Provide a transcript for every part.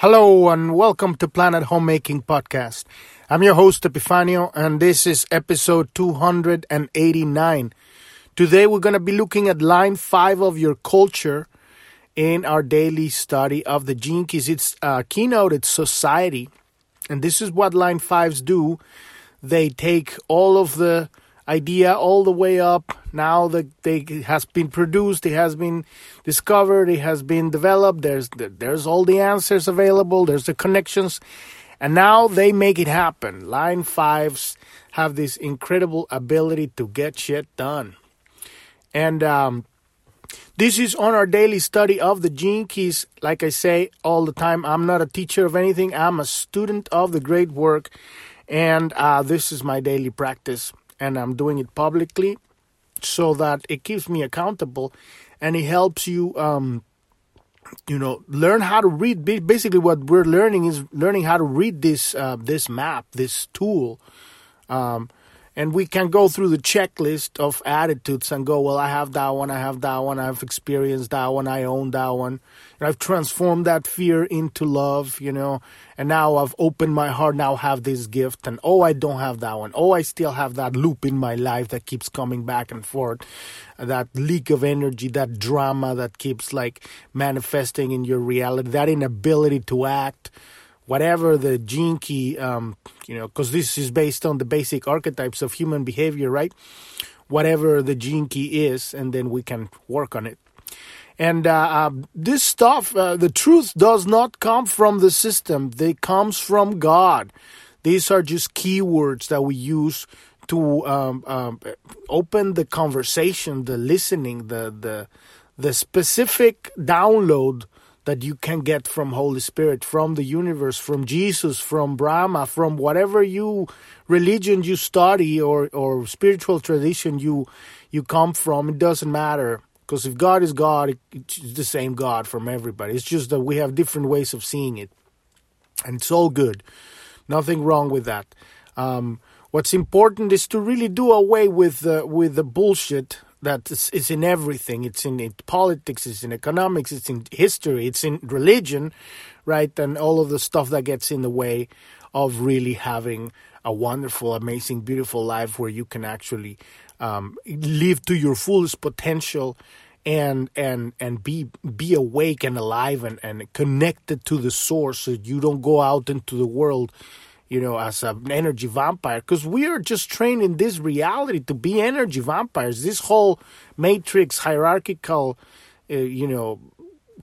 Hello and welcome to Planet Homemaking Podcast. I'm your host Epifanio and this is episode 289. Today we're going to be looking at line 5 of your culture in our daily study of the Gene Keys. It's uh, keynote, it's society. And this is what line 5s do. They take all of the idea all the way up. Now that they has been produced, it has been discovered, it has been developed. There's there's all the answers available. There's the connections, and now they make it happen. Line fives have this incredible ability to get shit done, and um, this is on our daily study of the gene keys. Like I say all the time, I'm not a teacher of anything. I'm a student of the great work, and uh, this is my daily practice and I'm doing it publicly so that it keeps me accountable and it helps you um, you know learn how to read. Basically what we're learning is learning how to read this uh, this map this tool um, and we can go through the checklist of attitudes and go well i have that one i have that one i've experienced that one i own that one. And i've transformed that fear into love you know. And now i've opened my heart now have this gift and oh i don't have that one. Oh i still have that loop in my life that keeps coming back and forth that leak of energy that drama that keeps like manifesting in your reality that inability to act whatever the gene key, um, you know, because this is based on the basic archetypes of human behavior, right? Whatever the gene key is, and then we can work on it. And uh, uh, this stuff, uh, the truth does not come from the system; it comes from God. These are just keywords that we use to um, um, open the conversation, the listening, the the the specific download that you can get from Holy Spirit, from the universe, from Jesus, from Brahma, from whatever you religion you study or, or spiritual tradition you you come from. It doesn't matter because if God is God, it's the same God from everybody. It's just that we have different ways of seeing it, and it's all good. Nothing wrong with that. Um, what's important is to really do away with the with the bullshit that is, is in everything. It's in, in politics, it's in economics, it's in history, it's in religion, right? And all of the stuff that gets in the way of really having a wonderful, amazing, beautiful life where you can actually um, live to your fullest potential and and and be be awake and alive and, and connected to the source so you don't go out into the world you know, as an energy vampire, because we are just trained in this reality to be energy vampires. This whole matrix hierarchical, uh, you know,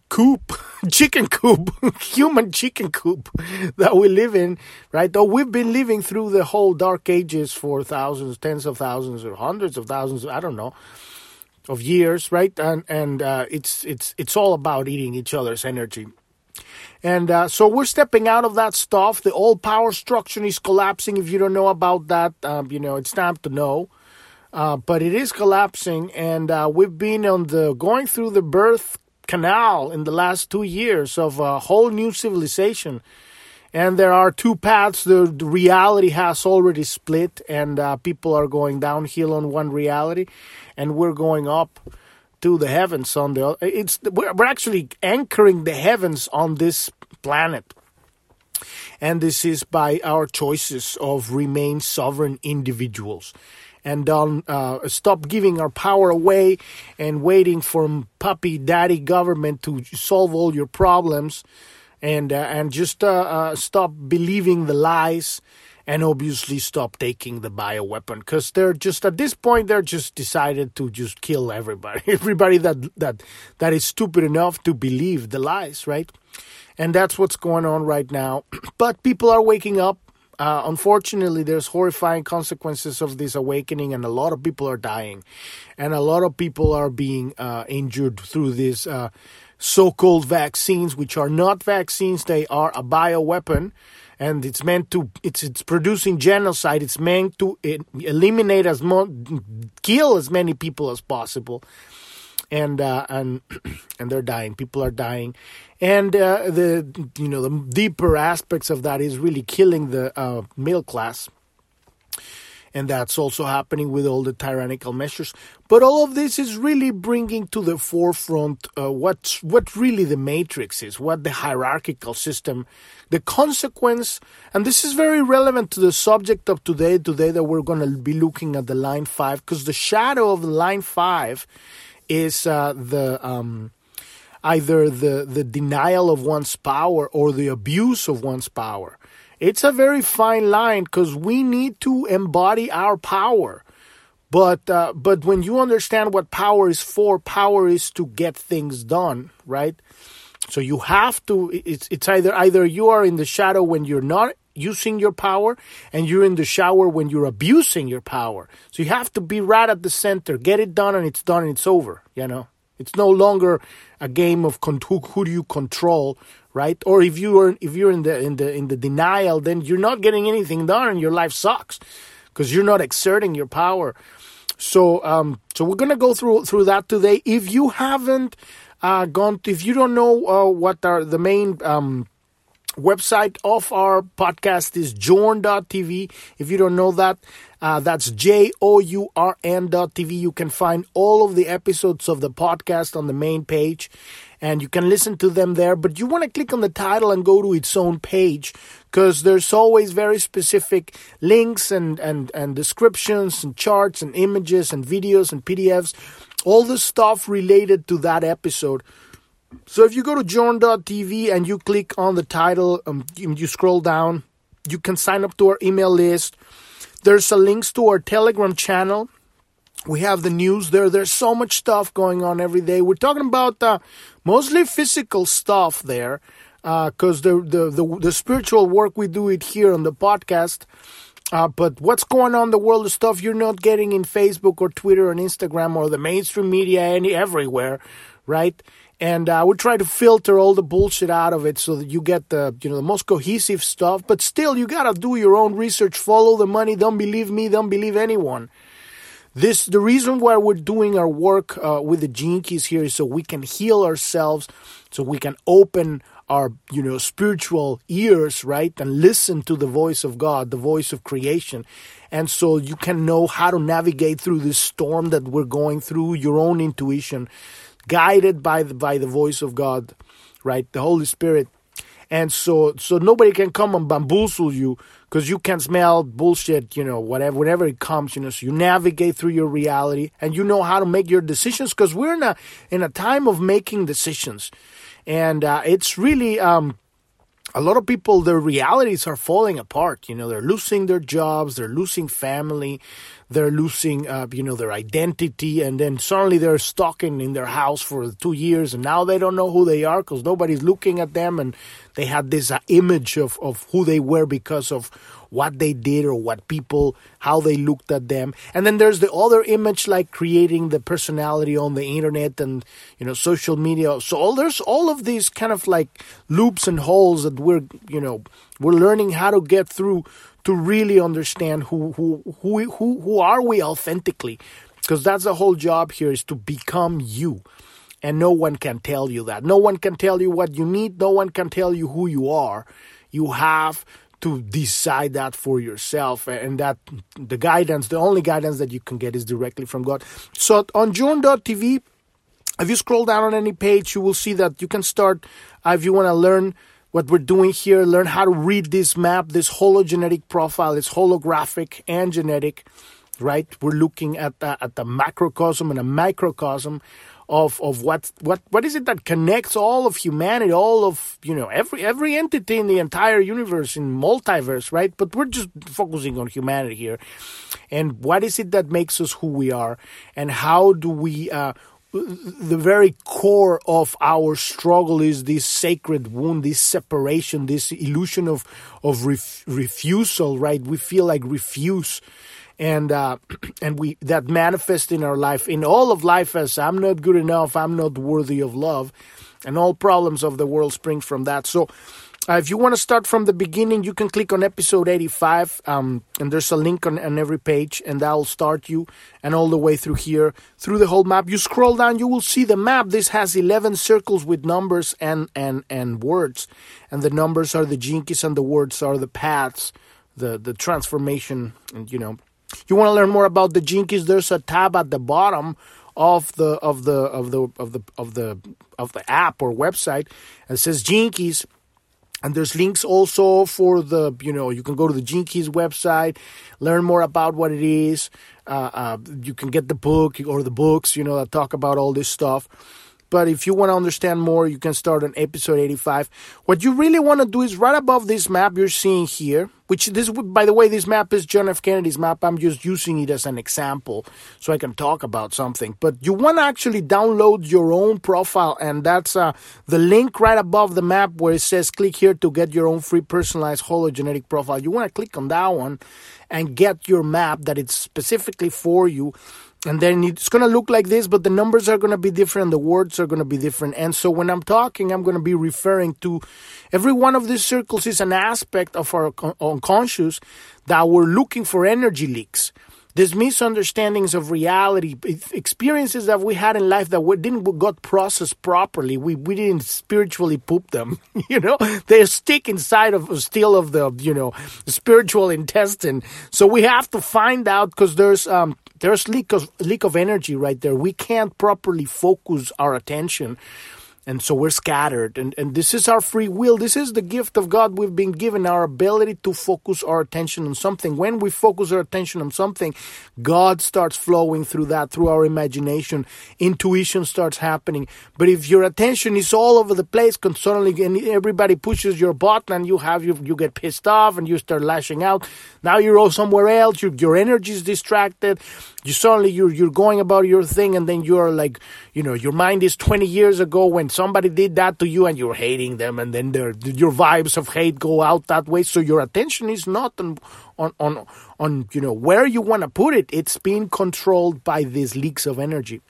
coop, chicken coop, human chicken coop that we live in, right? Though we've been living through the whole dark ages for thousands, tens of thousands, or hundreds of thousands, I don't know, of years, right? And and uh, it's it's it's all about eating each other's energy. And uh, so we're stepping out of that stuff. The old power structure is collapsing. If you don't know about that, um, you know, it's time to know. Uh, but it is collapsing, and uh, we've been on the going through the birth canal in the last two years of a whole new civilization. And there are two paths. The, the reality has already split, and uh, people are going downhill on one reality, and we're going up to the heavens on the it's we're we're actually anchoring the heavens on this planet. And this is by our choices of remain sovereign individuals. And don't uh, stop giving our power away and waiting for puppy daddy government to solve all your problems. And uh, and just uh, uh stop believing the lies and obviously stop taking the bioweapon because they're just at this point they're just decided to just kill everybody. Everybody that that that is stupid enough to believe the lies right? And that's what's going on right now. But people are waking up. Uh, unfortunately there's horrifying consequences of this awakening and a lot of people are dying. And a lot of people are being uh, injured through this uh, so-called vaccines which are not vaccines. They are a bioweapon and it's meant to it's it's producing genocide. It's meant to eliminate as much kill as many people as possible. And uh, and and they're dying. People are dying. And uh, the you know the deeper aspects of that is really killing the uh, middle class and that's also happening with all the tyrannical measures. But all of this is really bringing to the forefront uh, what's what really the matrix is, what the hierarchical system, the consequence, and this is very relevant to the subject of today. Today that we're going to be looking at the line five, because the shadow of the line five is uh, the um, either the the denial of one's power or the abuse of one's power. It's a very fine line because we need to embody our power. But uh, but when you understand what power is for, power is to get things done, right? So you have to. It's it's either either you are in the shadow when you're not using your power, and you're in the shower when you're abusing your power. So you have to be right at the center, get it done, and it's done, and it's over. You know, it's no longer a game of con- who, who do you control right? Or if you are if you're in the in the in the denial, then you're not getting anything done, and your life sucks because you're not exerting your power. So um, so we're gonna go through through that today. If you haven't uh, gone, to, if you don't know uh, what are the main um, website of our podcast is journ.tv. If you don't know that, uh, that's J O U R N.tv. You can find all of the episodes of the podcast on the main page and you can listen to them there. But you want to click on the title and go to its own page because there's always very specific links and, and, and descriptions and charts and images and videos and PDFs, all the stuff related to that episode. So if you go to journ.tv and you click on the title, um, you, you scroll down, you can sign up to our email list. There's a links to our Telegram channel. We have the news there. There's so much stuff going on every day. We're talking about uh, mostly physical stuff there, because uh, the, the, the the spiritual work we do it here on the podcast. Uh, but what's going on in the world of stuff you're not getting in Facebook or Twitter or Instagram or the mainstream media any everywhere, right? And uh, we try to filter all the bullshit out of it so that you get the you know the most cohesive stuff. But still you gotta do your own research follow the money. Don't believe me don't believe anyone. This the reason why we're doing our work uh, with the gene keys here is so we can heal ourselves so we can open our you know spiritual ears right and listen to the voice of god the voice of creation. And so you can know how to navigate through this storm that we're going through your own intuition guided by the, by the voice of God, right? The Holy Spirit. And so, so nobody can come and bamboozle you because you can smell bullshit, you know, whatever, whenever it comes, you know. So you navigate through your reality and you know how to make your decisions because we're in a in a time of making decisions, and uh, it's really um, a lot of people. Their realities are falling apart. You know, they're losing their jobs, they're losing family, they're losing, uh, you know, their identity, and then suddenly they're stuck in, in their house for two years, and now they don't know who they are because nobody's looking at them, and they had this uh, image of, of who they were because of what they did or what people, how they looked at them. And then there's the other image, like creating the personality on the internet and, you know, social media. So all, there's all of these kind of like loops and holes that we're, you know, we're learning how to get through to really understand who who who who, who are we authentically. Because that's the whole job here is to become you. And no one can tell you that. No one can tell you what you need. No one can tell you who you are. You have to decide that for yourself. And that the guidance the only guidance that you can get is directly from god. So on journ.tv if you scroll down on any page you will see that you can start uh, if you want to learn what we're doing here, learn how to read this map, this hologenetic profile, it's holographic and genetic, right? We're looking at the, at the macrocosm and a microcosm of of what what what is it that connects all of humanity, all of you know every every entity in the entire universe in multiverse, right? But we're just focusing on humanity here, and what is it that makes us who we are, and how do we uh, the very core of our struggle is this sacred wound, this separation, this illusion of of ref, refusal. Right? We feel like refuse, and uh, and we that manifests in our life, in all of life, as I'm not good enough, I'm not worthy of love, and all problems of the world spring from that. So uh, if you want to start from the beginning, you can click on episode 85, um, and there's a link on, on every page, and that'll start you and all the way through here, through the whole map. You scroll down, you will see the map. This has 11 circles with numbers and, and, and words, and the numbers are the Gene Keys, and the words are the paths, the, the transformation, and you know, You want to learn more about the Gene Keys? There's a tab at the bottom of the of the of the of the of the of the app or website and says Keys. And there's links also for the, you know, you can go to the Gene Keys website, learn more about what it is. Uh, uh, you can get the book or the books, you know, that talk about all this stuff. But if you want to understand more, you can start on episode 85. What you really want to do is right above this map you're seeing here, which this, by the way, this map is John F. Kennedy's map. I'm just using it as an example so I can talk about something. But you want to actually download your own profile, and that's uh, the link right above the map where it says click here to get your own free personalized hologenetic profile. You want to click on that one and get your map that it's specifically for you and then it's going to look like this but the numbers are going to be different the words are going to be different. And so when i'm talking i'm going to be referring to every one of these circles is an aspect of our unconscious that we're looking for energy leaks these misunderstandings of reality experiences that we had in life that we didn't got processed properly we, we didn't spiritually poop them you know they stick inside of still of the you know spiritual intestine so we have to find out because there's um there's leak of leak of energy right there. We can't properly focus our attention and so we're scattered. And, and this is our free will. This is the gift of god we've been given our ability to focus our attention on something. When we focus our attention on something god starts flowing through that through our imagination. Intuition starts happening. But if your attention is all over the place constantly and everybody pushes your button and you have you, you get pissed off and you start lashing out now you're all somewhere else. Your, your energy is distracted you suddenly you're you're going about your thing and then you're like you know your mind is 20 years ago when somebody did that to you and you're hating them and then your vibes of hate go out that way. So your attention is not on on on, on you know where you want to put it. It's being controlled by these leaks of energy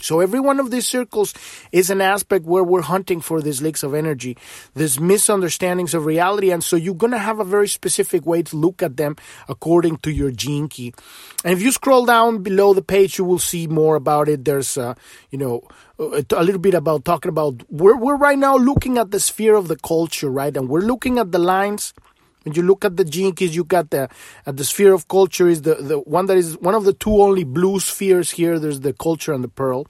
so every one of these circles is an aspect where we're hunting for these leaks of energy, these misunderstandings of reality. And so you're going to have a very specific way to look at them according to your gene key. And if you scroll down below the page, you will see more about it. There's, uh, you know, a little bit about talking about, we're, we're right now looking at the sphere of the culture, right? And we're looking at the lines when you look at the Gene Keys, you got the at the sphere of culture is the, the one that is one of the two only blue spheres here. There's the culture and the pearl.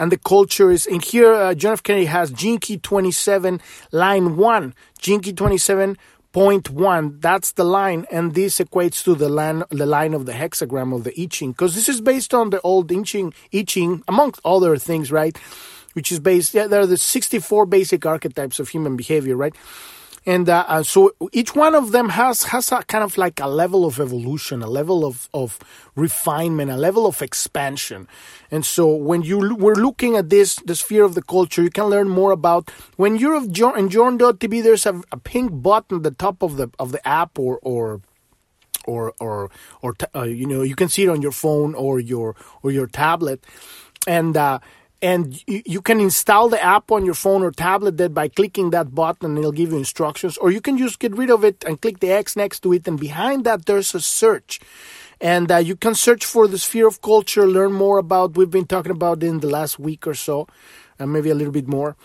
And the culture is in here. Uh, John F. Kennedy has key 27, line 1. Gene key 27 point one that's the line and this equates to the line the line of the hexagram of the I Ching because this is based on the old I Ching, I Ching amongst other things right which is based yeah, there are the 64 basic archetypes of human behavior right and uh, uh, so each one of them has has a kind of like a level of evolution, a level of of refinement, a level of expansion. And so when you we're looking at this the sphere of the culture, you can learn more about when you're in Journ.tv. There's a, a pink button at the top of the of the app or or or or or uh, you know you can see it on your phone or your or your tablet and uh, and you, can install the app on your phone or tablet that by clicking that button it'll give you instructions. Or you can just get rid of it and click the x next to it. And behind that there's a search. And uh, you can search for the sphere of culture learn more about we've been talking about in the last week or so and maybe a little bit more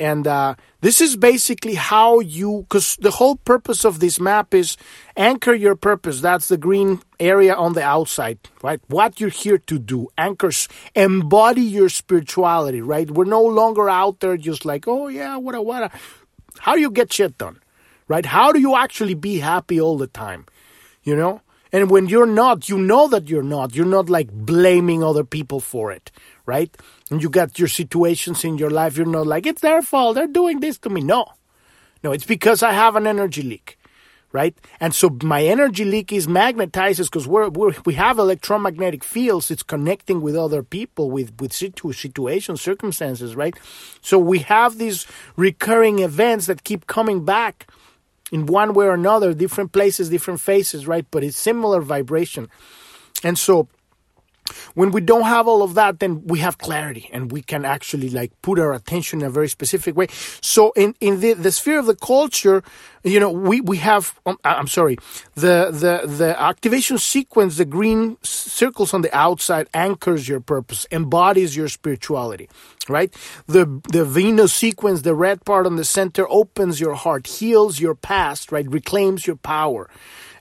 and uh, this is basically how you, because the whole purpose of this map is anchor your purpose. That's the green area on the outside, right? What you're here to do. Anchors, embody your spirituality, right? We're no longer out there just like, oh yeah, what a, what a. How do you get shit done, right? How do you actually be happy all the time, you know? And when you're not, you know that you're not. You're not like blaming other people for it, right? And you got your situations in your life. You're not like, it's their fault. They're doing this to me. No. No, it's because I have an energy leak, right? And so my energy leak is magnetizes because we're, we're, we have electromagnetic fields. It's connecting with other people, with, with situ- situations, circumstances, right? So we have these recurring events that keep coming back in one way or another, different places, different faces, right? But it's similar vibration. And so when we don't have all of that then we have clarity and we can actually like put our attention in a very specific way. So in in the, the sphere of the culture you know we we have um, i'm sorry the the the activation sequence the green circles on the outside anchors your purpose embodies your spirituality right? The the venus sequence the red part on the center opens your heart heals your past right? Reclaims your power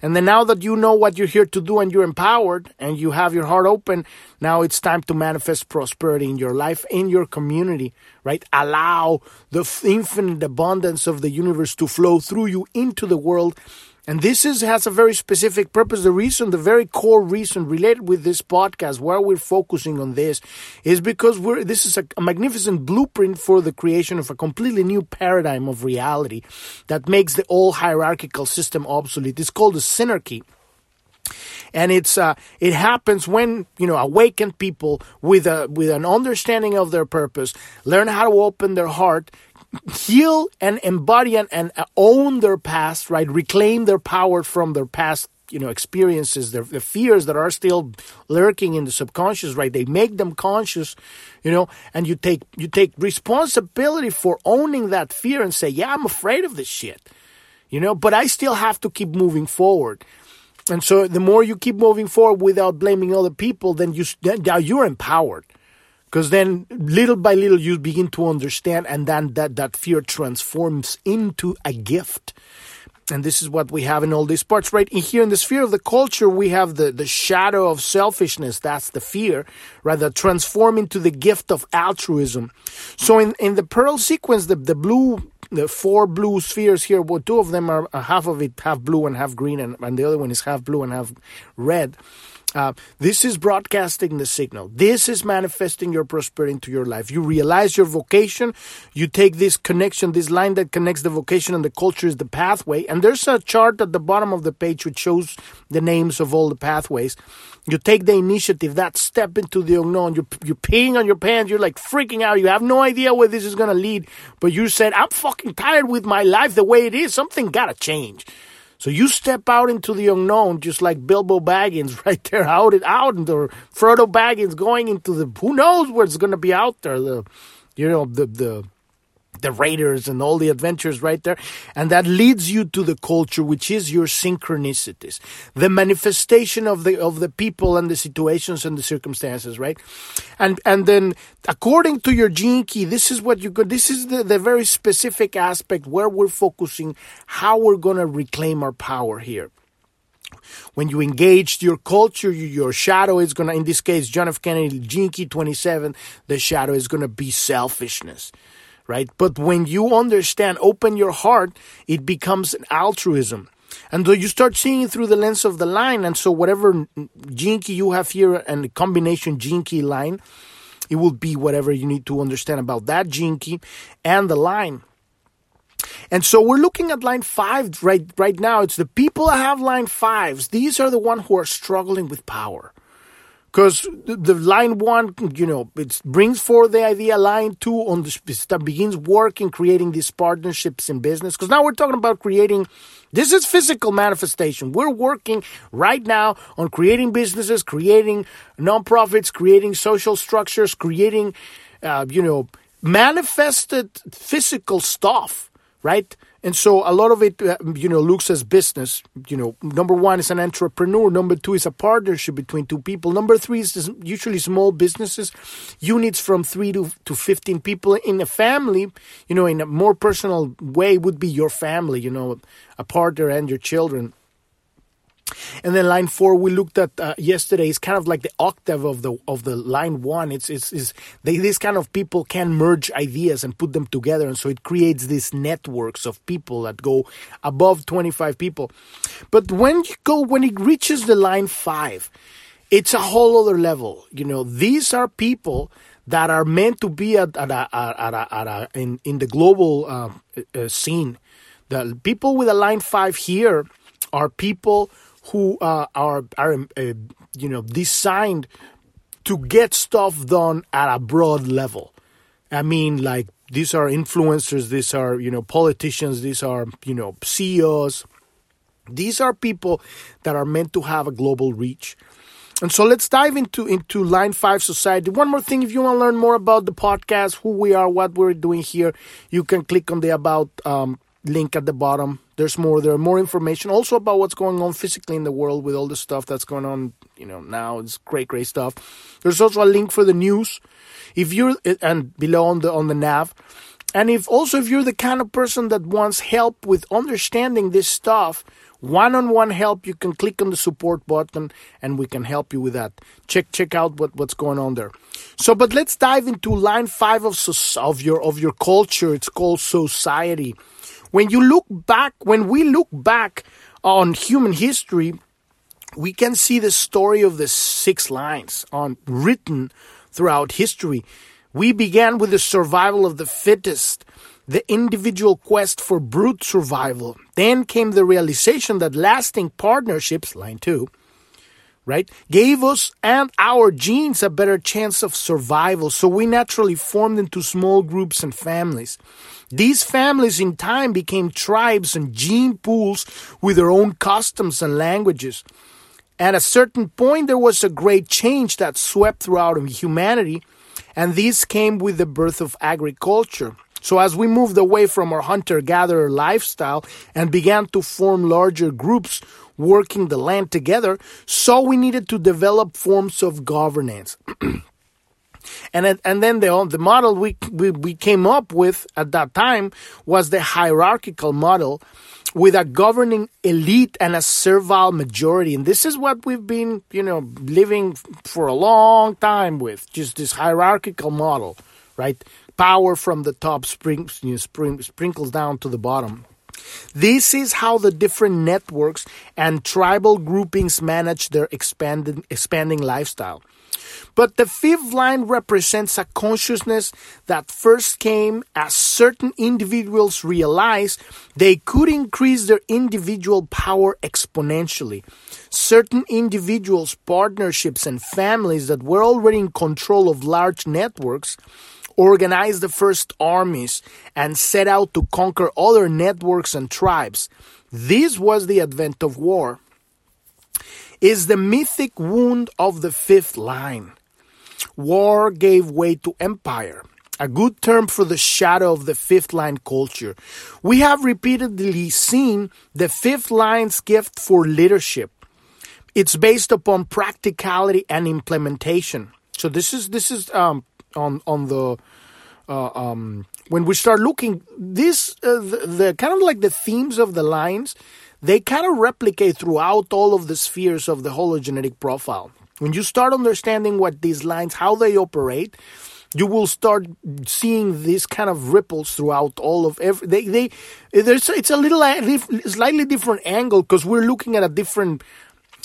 And then now that you know what you're here to do and you're empowered and you have your heart open, now it's time to manifest prosperity in your life, in your community, right? Allow the infinite abundance of the universe to flow through you into the world and this is has a very specific purpose. The reason, the very core reason related with this podcast, why we're focusing on this, is because we're this is a, a magnificent blueprint for the creation of a completely new paradigm of reality that makes the old hierarchical system obsolete. It's called the synarchy and it's uh, it happens when you know awakened people with a with an understanding of their purpose learn how to open their heart heal and embody and, and own their past, right? Reclaim their power from their past you know experiences their, the fears that are still lurking in the subconscious right? They make them conscious you know and you take you take responsibility for owning that fear and say yeah i'm afraid of this shit you know but i still have to keep moving forward. And so the more you keep moving forward without blaming other people then you now you're empowered because then little by little you begin to understand and then that, that fear transforms into a gift. And this is what we have in all these parts. Right in here in the sphere of the culture we have the, the shadow of selfishness. That's the fear right that transform into the gift of altruism. So in, in the pearl sequence the, the blue the four blue spheres here well two of them are half of it half blue and half green and, and the other one is half blue and half red uh, this is broadcasting the signal. This is manifesting your prosperity into your life. You realize your vocation. You take this connection, this line that connects the vocation and the culture is the pathway. And there's a chart at the bottom of the page which shows the names of all the pathways. You take the initiative, that step into the unknown. You're, you're peeing on your pants. You're like freaking out. You have no idea where this is going to lead. But you said, I'm fucking tired with my life the way it is. Something got to change. So you step out into the unknown, just like Bilbo Baggins right there, out and out, and the Frodo Baggins going into the who knows what's going to be out there. The you know the the the raiders and all the adventures right there. And that leads you to the culture which is your synchronicities. The manifestation of the of the people and the situations and the circumstances right? And and then according to your gene key this is what you go this is the, the very specific aspect where we're focusing how we're going to reclaim our power here. When you engage your culture, your shadow is going to, in this case, John F. Kennedy, Key 27, the shadow is going to be selfishness right? But when you understand, open your heart, it becomes an altruism. And so you start seeing it through the lens of the line, and so whatever key you have here and the combination key line, it will be whatever you need to understand about that key and the line. And so we're looking at line five right right now. It's the people that have line fives. These are the ones who are struggling with power because the line one, you know, it brings forth the idea. Line two on the begins working, creating these partnerships in business. Because now we're talking about creating. This is physical manifestation. We're working right now on creating businesses, creating nonprofits, creating social structures, creating, uh, you know, manifested physical stuff, right? And so a lot of it, uh, you know, looks as business. You know, number one is an entrepreneur. Number two is a partnership between two people. Number three is usually small businesses, units from three to, to 15 people in a family, you know, in a more personal way would be your family, you know, a partner and your children. And then line four we looked at uh, yesterday is kind of like the octave of the of the line one. It's it's, it's they, these kind of people can merge ideas and put them together, and so it creates these networks of people that go above twenty five people. But when you go when it reaches the line five, it's a whole other level. You know, these are people that are meant to be at, at, a, at, a, at a, in in the global uh, uh, scene. The people with a line five here are people who uh, are are uh, you know designed to get stuff done at a broad level. I mean, like these are influencers, these are you know politicians, these are you know CEOs. These are people that are meant to have a global reach. And so let's dive into into Line 5 Society. One more thing, if you want to learn more about the podcast, who we are, what we're doing here, you can click on the About um, link at the bottom. There's more. There are more information also about what's going on physically in the world with all the stuff that's going on. You know, now it's great, great stuff. There's also a link for the news. If you're and below on the on the nav, And if also if you're the kind of person that wants help with understanding this stuff, one-on-one help, you can click on the support button and we can help you with that. Check check out what, what's going on there. So, but let's dive into line five of of your of your culture. It's called society. When you look back, when we look back on human history, we can see the story of the six lines on written throughout history. We began with the survival of the fittest, the individual quest for brute survival. Then came the realization that lasting partnerships, line two, right, gave us and our genes a better chance of survival. So we naturally formed into small groups and families. These families in time became tribes and gene pools with their own customs and languages. At a certain point, there was a great change that swept throughout humanity, and this came with the birth of agriculture. So, as we moved away from our hunter gatherer lifestyle and began to form larger groups working the land together, so we needed to develop forms of governance. And and then the the model we, we we came up with at that time was the hierarchical model with a governing elite and a servile majority. And this is what we've been, you know, living for a long time with, just this hierarchical model, right? Power from the top springs, you know, spring, sprinkles down to the bottom. This is how the different networks and tribal groupings manage their expanding, expanding lifestyle. But the fifth line represents a consciousness that first came as certain individuals realized they could increase their individual power exponentially. Certain individuals, partnerships, and families that were already in control of large networks organized the first armies and set out to conquer other networks and tribes. This was the advent of war. Is the mythic wound of the fifth line. War gave way to empire, a good term for the shadow of the fifth line culture. We have repeatedly seen the fifth line's gift for leadership. It's based upon practicality and implementation. So this is this is um, on on the uh, um, when we start looking this uh, the, the kind of like the themes of the lines they kind of replicate throughout all of the spheres of the hologenetic profile. When you start understanding what these lines, how they operate, you will start seeing these kind of ripples throughout all of every. They, they, there's it's a little slightly different angle because we're looking at a different.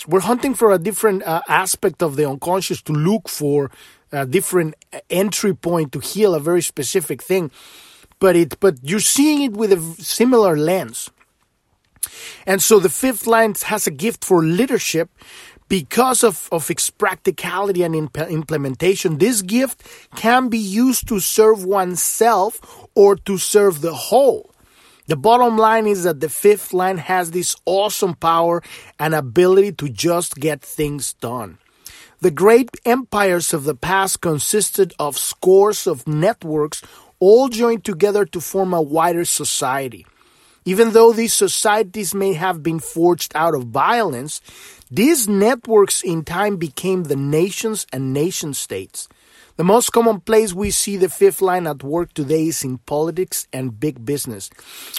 We're hunting for a different uh, aspect of the unconscious to look for a different entry point to heal a very specific thing, but it but you're seeing it with a similar lens. And so the fifth line has a gift for leadership because of, of its practicality and imp- implementation, this gift can be used to serve oneself or to serve the whole. The bottom line is that the fifth line has this awesome power and ability to just get things done. The great empires of the past consisted of scores of networks all joined together to form a wider society. Even though these societies may have been forged out of violence, these networks in time became the nations and nation states. The most common place we see the fifth line at work today is in politics and big business,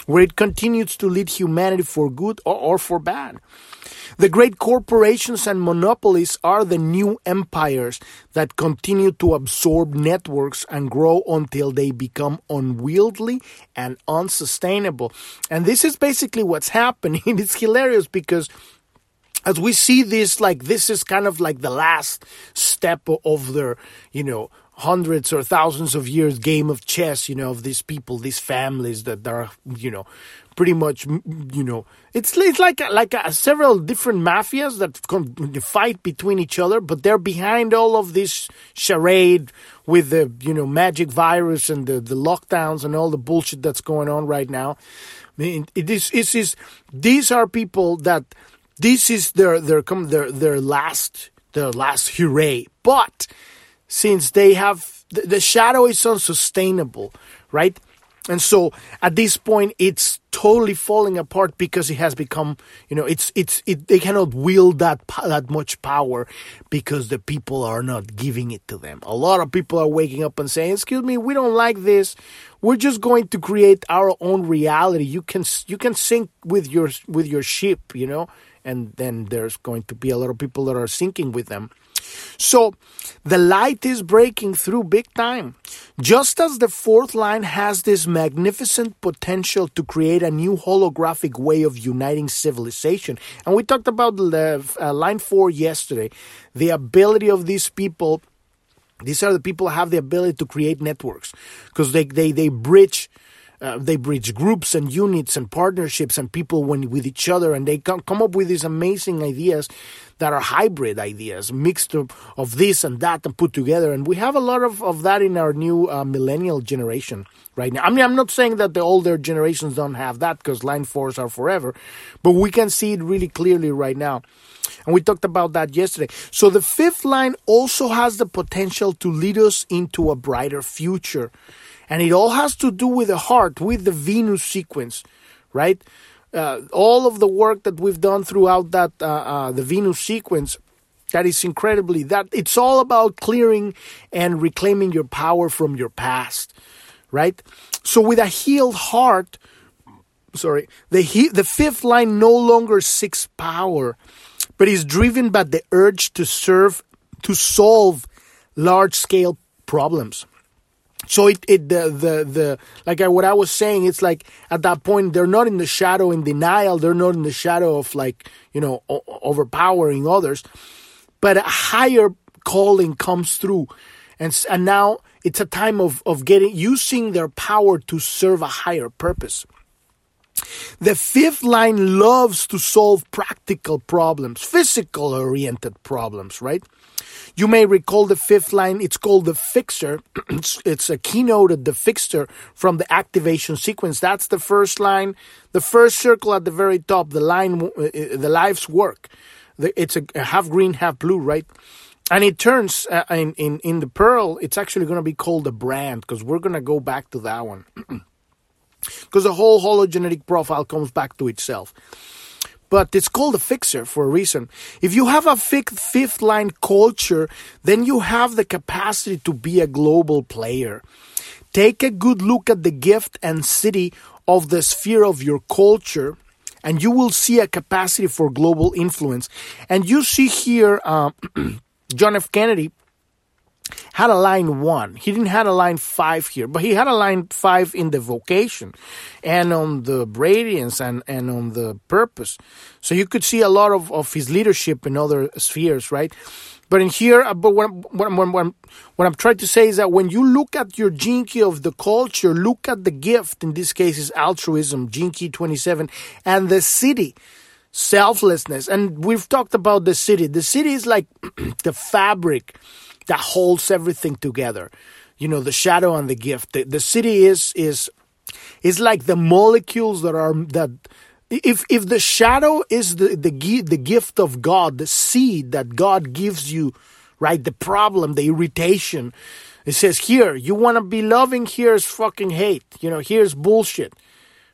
where it continues to lead humanity for good or, or for bad. The great corporations and monopolies are the new empires that continue to absorb networks and grow until they become unwieldy and unsustainable. And this is basically what's happening. It's hilarious because as we see this, like this is kind of like the last step of their, you know, hundreds or thousands of years game of chess, you know, of these people, these families that are, you know, pretty much, you know, it's it's like like a, several different mafias that fight between each other, but they're behind all of this charade with the you know magic virus and the the lockdowns and all the bullshit that's going on right now. I mean, it is it is these are people that this is their their come their their last their last hooray, but since they have the, the shadow is unsustainable, right? And so at this point it's totally falling apart because it has become you know it's it's it, they cannot wield that that much power because the people are not giving it to them. A lot of people are waking up and saying excuse me we don't like this. We're just going to create our own reality. You can you can sink with your with your ship you know? And then there's going to be a lot of people that are sinking with them so the light is breaking through big time. Just as the fourth line has this magnificent potential to create a new holographic way of uniting civilization. And we talked about the uh, line four yesterday, the ability of these people. These are the people have the ability to create networks because they, they, they bridge uh, they bridge groups and units and partnerships and people when, with each other and they come, come up with these amazing ideas that are hybrid ideas mixed of, of this and that and put together and we have a lot of, of that in our new uh, millennial generation right now i mean i'm not saying that the older generations don't have that because line fours are forever but we can see it really clearly right now and we talked about that yesterday. So the fifth line also has the potential to lead us into a brighter future. And it all has to do with the heart, with the Venus sequence, right? Uh, all of the work that we've done throughout that uh, uh, the Venus sequence that is incredibly that it's all about clearing and reclaiming your power from your past right so with a healed heart sorry the he, the fifth line no longer seeks power but is driven by the urge to serve to solve large scale problems so it, it the the the like I, what I was saying, it's like at that point they're not in the shadow in denial. They're not in the shadow of like you know o- overpowering others, but a higher calling comes through, and and now it's a time of of getting using their power to serve a higher purpose. The fifth line loves to solve practical problems, physical oriented problems, right? You may recall the fifth line, it's called the fixer. it's, it's a keynote of the fixer from the activation sequence. That's the first line, the first circle at the very top, the line, uh, uh, the life's work. It's a half green, half blue, right? and it turns uh, in, in in the pearl it's actually going to be called a brand because we're going to go back to that one because the whole hologenetic profile comes back to itself but it's called a fixer for a reason. If you have a fifth line culture, then you have the capacity to be a global player. Take a good look at the gift and siddhi of the sphere of your culture, and you will see a capacity for global influence. And you see here uh, John F. Kennedy had a line one. He didn't have a line five here, but he had a line five in the vocation and on the radiance and, and on the purpose. So you could see a lot of, of his leadership in other spheres, right? But in here, uh, but what, what, what, what, what I'm trying to say is that when you look at your key of the culture, look at the gift, in this case is altruism, key 27, and the siddhi, selflessness. And we've talked about the siddhi. The siddhi is like the fabric that holds everything together. You know, the shadow and the gift. The, the siddhi is is is like the molecules that are that if if the shadow is the the the gift of God, the seed that God gives you, right? The problem, the irritation. It says here, you want to be loving, here's fucking hate. You know, here's bullshit,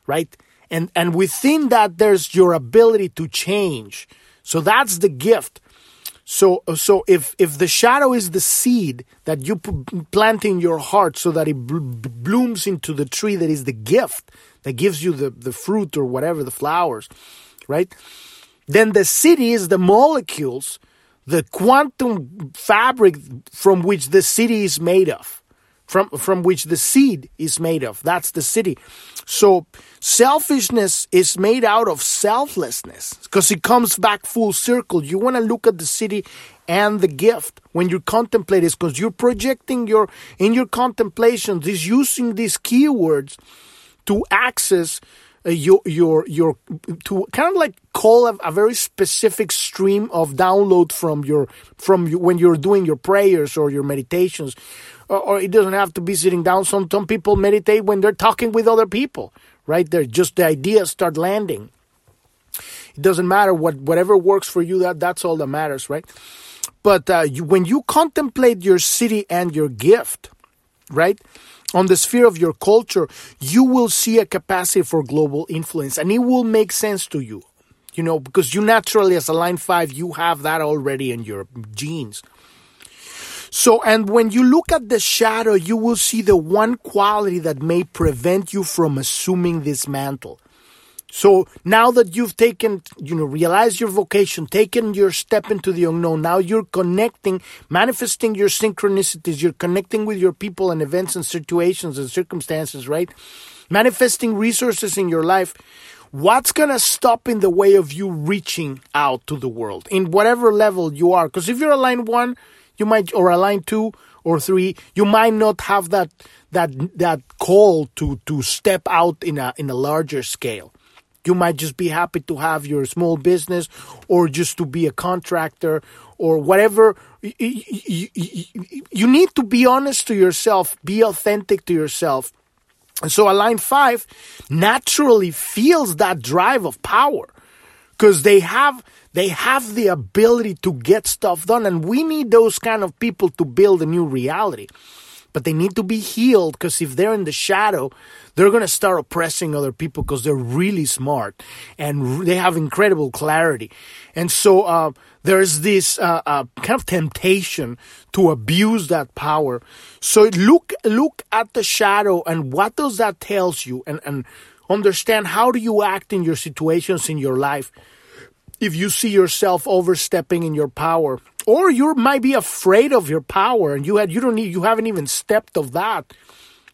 right? And and within that there's your ability to change. So that's the gift. So, so if if the shadow is the seed that you plant in your heart, so that it blooms into the tree that is the gift that gives you the the fruit or whatever the flowers, right? Then the siddhi is the molecules, the quantum fabric from which the siddhi is made of from from which the seed is made of. That's the siddhi. So selfishness is made out of selflessness because it comes back full circle. You want to look at the siddhi and the gift when you contemplate this because you're projecting your in your contemplations is using these keywords to access uh, your your your to kind of like call a, a, very specific stream of download from your from you, when you're doing your prayers or your meditations or, it doesn't have to be sitting down. Some some people meditate when they're talking with other people, right? They're just the ideas start landing. It doesn't matter what whatever works for you. That that's all that matters, right? But uh, you, when you contemplate your siddhi and your gift, right? on the sphere of your culture, you will see a capacity for global influence and it will make sense to you. You know, because you naturally, as a line five, you have that already in your genes. So, and when you look at the shadow, you will see the one quality that may prevent you from assuming this mantle. So now that you've taken, you know, realized your vocation, taken your step into the unknown, now you're connecting, manifesting your synchronicities, you're connecting with your people and events and situations and circumstances, right? Manifesting resources in your life. What's going to stop in the way of you reaching out to the world in whatever level you are? Because if you're a line one, you might, or a line two or three, you might not have that, that, that call to, to step out in a, in a larger scale. You might just be happy to have your small business or just to be a contractor or whatever. You need to be honest to yourself, be authentic to yourself. And so a line five naturally feels that drive of power because they have they have the ability to get stuff done and we need those kind of people to build a new reality but they need to be healed because if they're in the shadow, they're going to start oppressing other people because they're really smart and they have incredible clarity. And so uh, there's this uh, uh, kind of temptation to abuse that power. So look look at the shadow and what does that tells you, and and understand how do you act in your situations in your life if you see yourself overstepping in your power or you might be afraid of your power and you had you don't need you haven't even stepped of that.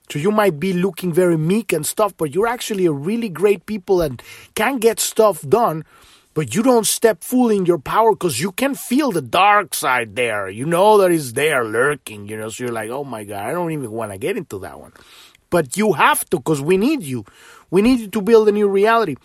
So you might be looking very meek and stuff but you're actually a really great people and can get stuff done but you don't step fully in your power because you can feel the dark side there. You know that is there lurking you know so you're like oh my god i don't even want to get into that one. But you have to because we need you. We need you to build a new reality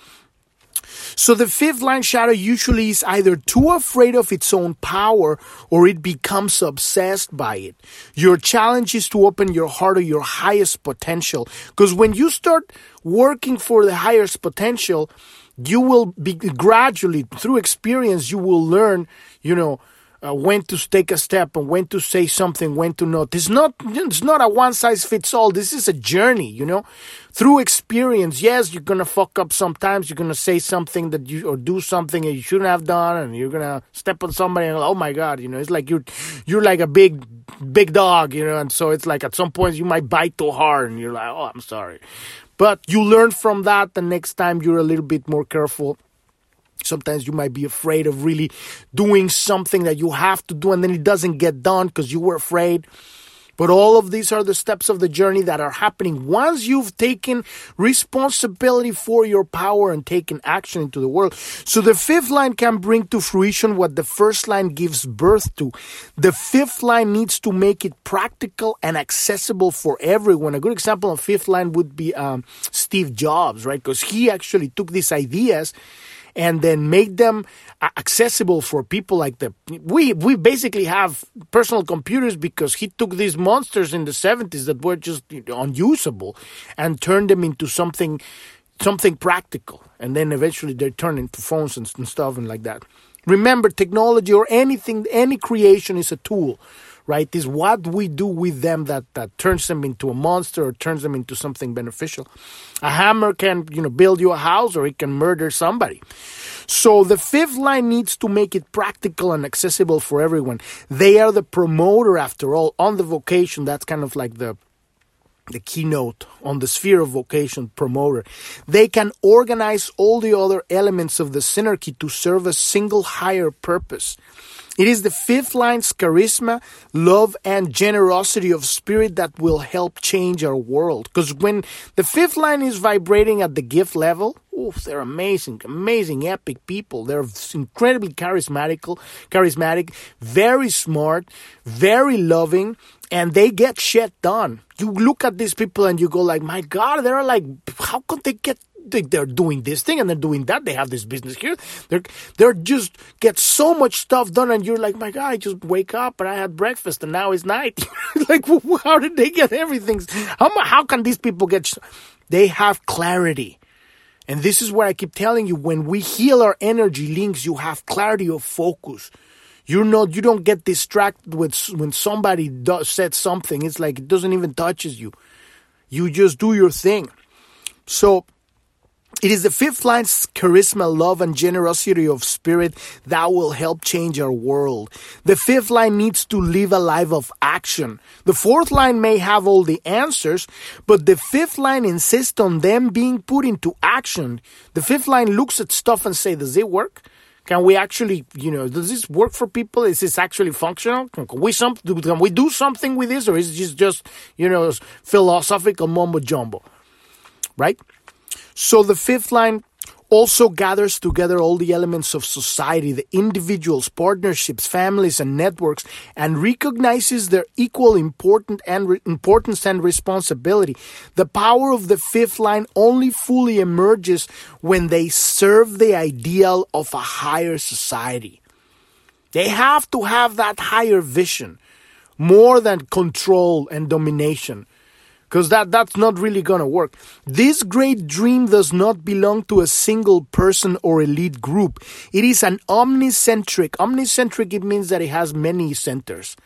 so the fifth line shadow usually is either too afraid of its own power or it becomes obsessed by it. Your challenge is to open your heart to your highest potential. Because when you start working for the highest potential, you will be gradually through experience, you will learn, you know, uh, when to take a step and when to say something, when to not. It's not it's not a one size fits all. This is a journey, you know. Through experience, yes, you're gonna fuck up sometimes. You're gonna say something that you or do something that you shouldn't have done, and you're gonna step on somebody and oh my god, you know, it's like you're you're like a big big dog, you know, and so it's like at some point you might bite too hard, and you're like, oh, I'm sorry. But you learn from that. The next time you're a little bit more careful Sometimes you might be afraid of really doing something that you have to do and then it doesn't get done because you were afraid. But all of these are the steps of the journey that are happening once you've taken responsibility for your power and taken action into the world. So the fifth line can bring to fruition what the first line gives birth to. The fifth line needs to make it practical and accessible for everyone. A good example of fifth line would be um, Steve Jobs, right? Because he actually took these ideas and then make them uh, accessible for people like the we we basically have personal computers because he took these monsters in the 70s that were just unusable and turned them into something something practical. And then eventually they turn into phones and, and stuff and like that. Remember technology or anything any creation is a tool right? Is what we do with them that, that turns them into a monster or turns them into something beneficial. A hammer can, you know, build you a house or it can murder somebody. So the fifth line needs to make it practical and accessible for everyone. They are the promoter after all on the vocation. That's kind of like the the keynote on the sphere of vocation promoter. They can organize all the other elements of the synarchy to serve a single higher purpose. It is the fifth line's charisma, love, and generosity of spirit that will help change our world. Because when the fifth line is vibrating at the gift level, oof, they're amazing, amazing, epic people. They're incredibly charismatic, charismatic, very smart, very loving, and they get shit done. You look at these people and you go like, my God, they're like, how could they get they're doing this thing and they're doing that. They have this business here. They're they're just get so much stuff done, and you're like, my God, I just wake up and I had breakfast and now it's night. like, how did they get everything? How how can these people get? They have clarity. And this is what I keep telling you. When we heal our energy links, you have clarity of focus. You're not, you don't get distracted with when somebody does, said something. It's like it doesn't even touches you. You just do your thing. So it is the fifth line's charisma, love, and generosity of spirit that will help change our world. The fifth line needs to live a life of action. The fourth line may have all the answers, but the fifth line insists on them being put into action. The fifth line looks at stuff and say, does it work? Can we actually, you know, does this work for people? Is this actually functional? Can we some, can we do something with this, or is just, just you know, philosophical mumbo jumbo, right? So the fifth line also gathers together all the elements of society, the individuals, partnerships, families, and networks, and recognizes their equal important and re- importance and responsibility. The power of the fifth line only fully emerges when they serve the ideal of a higher society. They have to have that higher vision, more than control and domination because that that's not really going to work. This great dream does not belong to a single person or elite group. It is an omnicentric. Omnicentric it means that it has many centers.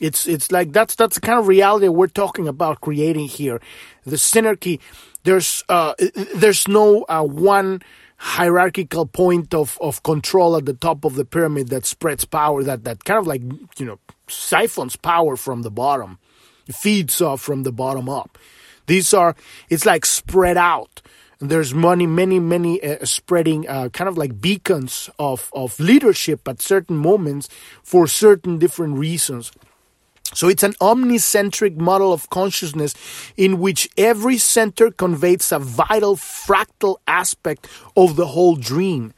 It's it's like that's that's the kind of reality we're talking about creating here. The synarchy. There's uh, there's no uh, one hierarchical point of, of control at the top of the pyramid that spreads power that that kind of like you know siphons power from the bottom feeds off from the bottom up. These are, it's like spread out. There's many, many, many uh, spreading uh, kind of like beacons of, of leadership at certain moments for certain different reasons. So it's an omnicentric model of consciousness in which every center conveys a vital fractal aspect of the whole dream.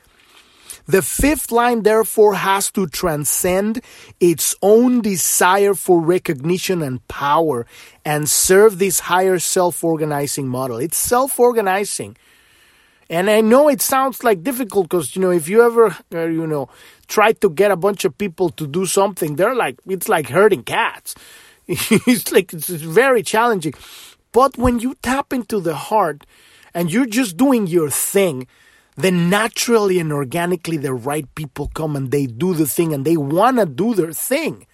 The fifth line, therefore, has to transcend its own desire for recognition and power and serve this higher self organizing model. It's self organizing. And I know it sounds like difficult because, you know, if you ever, uh, you know, try to get a bunch of people to do something, they're like, it's like herding cats. it's like, it's very challenging. But when you tap into the heart and you're just doing your thing, then naturally and organically the right people come and they do the thing and they want to do their thing.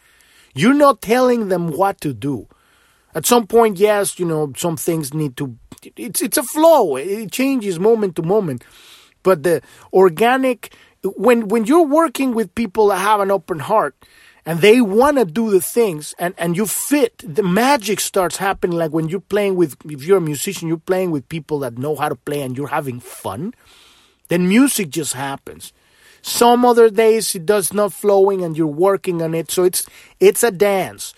You're not telling them what to do. At some point, yes, you know, some things need to, it's, it's a flow. It changes moment to moment. But the organic, when, when you're working with people that have an open heart, and they want to do the things and, and you fit the magic starts happening like when you're playing with if you're a musician you're playing with people that know how to play and you're having fun then music just happens. Some other days it does not flowing and you're working on it, so it's it's a dance.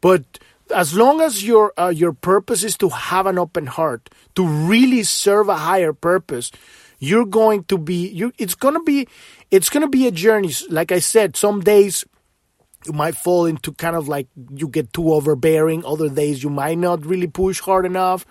But as long as your uh, your purpose is to have an open heart, to really serve a higher purpose, you're going to be you. It's gonna be it's gonna be a journey. Like I said, some days you might fall into kind of like you get too overbearing. Other days you might not really push hard enough,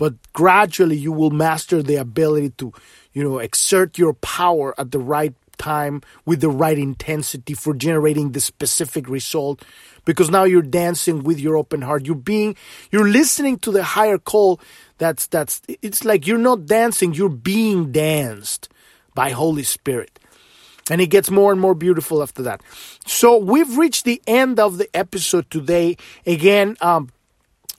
but gradually you will master the ability to you know, exert your power at the right time with the right intensity for generating the specific result. Because now you're dancing with your open heart. You're being you're listening to the higher call that's that's it's like you're not dancing you're being danced by holy spirit. And it gets more and more beautiful after that. So we've reached the end of the episode today. Again um,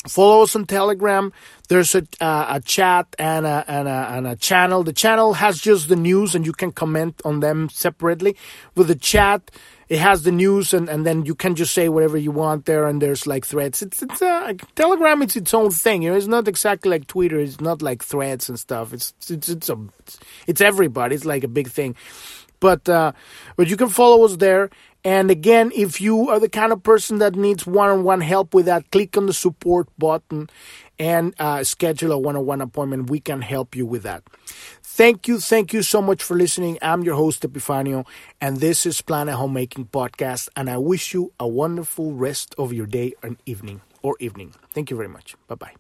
follow us on telegram there's a, uh, a chat and a, and, a, and a channel. The channel has just the news and you can comment on them separately. With the chat, it has the news and, and then you can just say whatever you want there and there's like threads. It's, it's a, Telegram, it's its own thing. You know, it's not exactly like Twitter. It's not like threads and stuff. It's, it's, it's, a, it's everybody. It's like a big thing. But, uh, but you can follow us there and again, if you are the kind of person that needs one on one help with that, click on the support button and uh, schedule a one on one appointment. We can help you with that. Thank you. Thank you so much for listening. I'm your host, Epifanio, and this is Planet Homemaking Podcast. And I wish you a wonderful rest of your day and evening or evening. Thank you very much. Bye bye.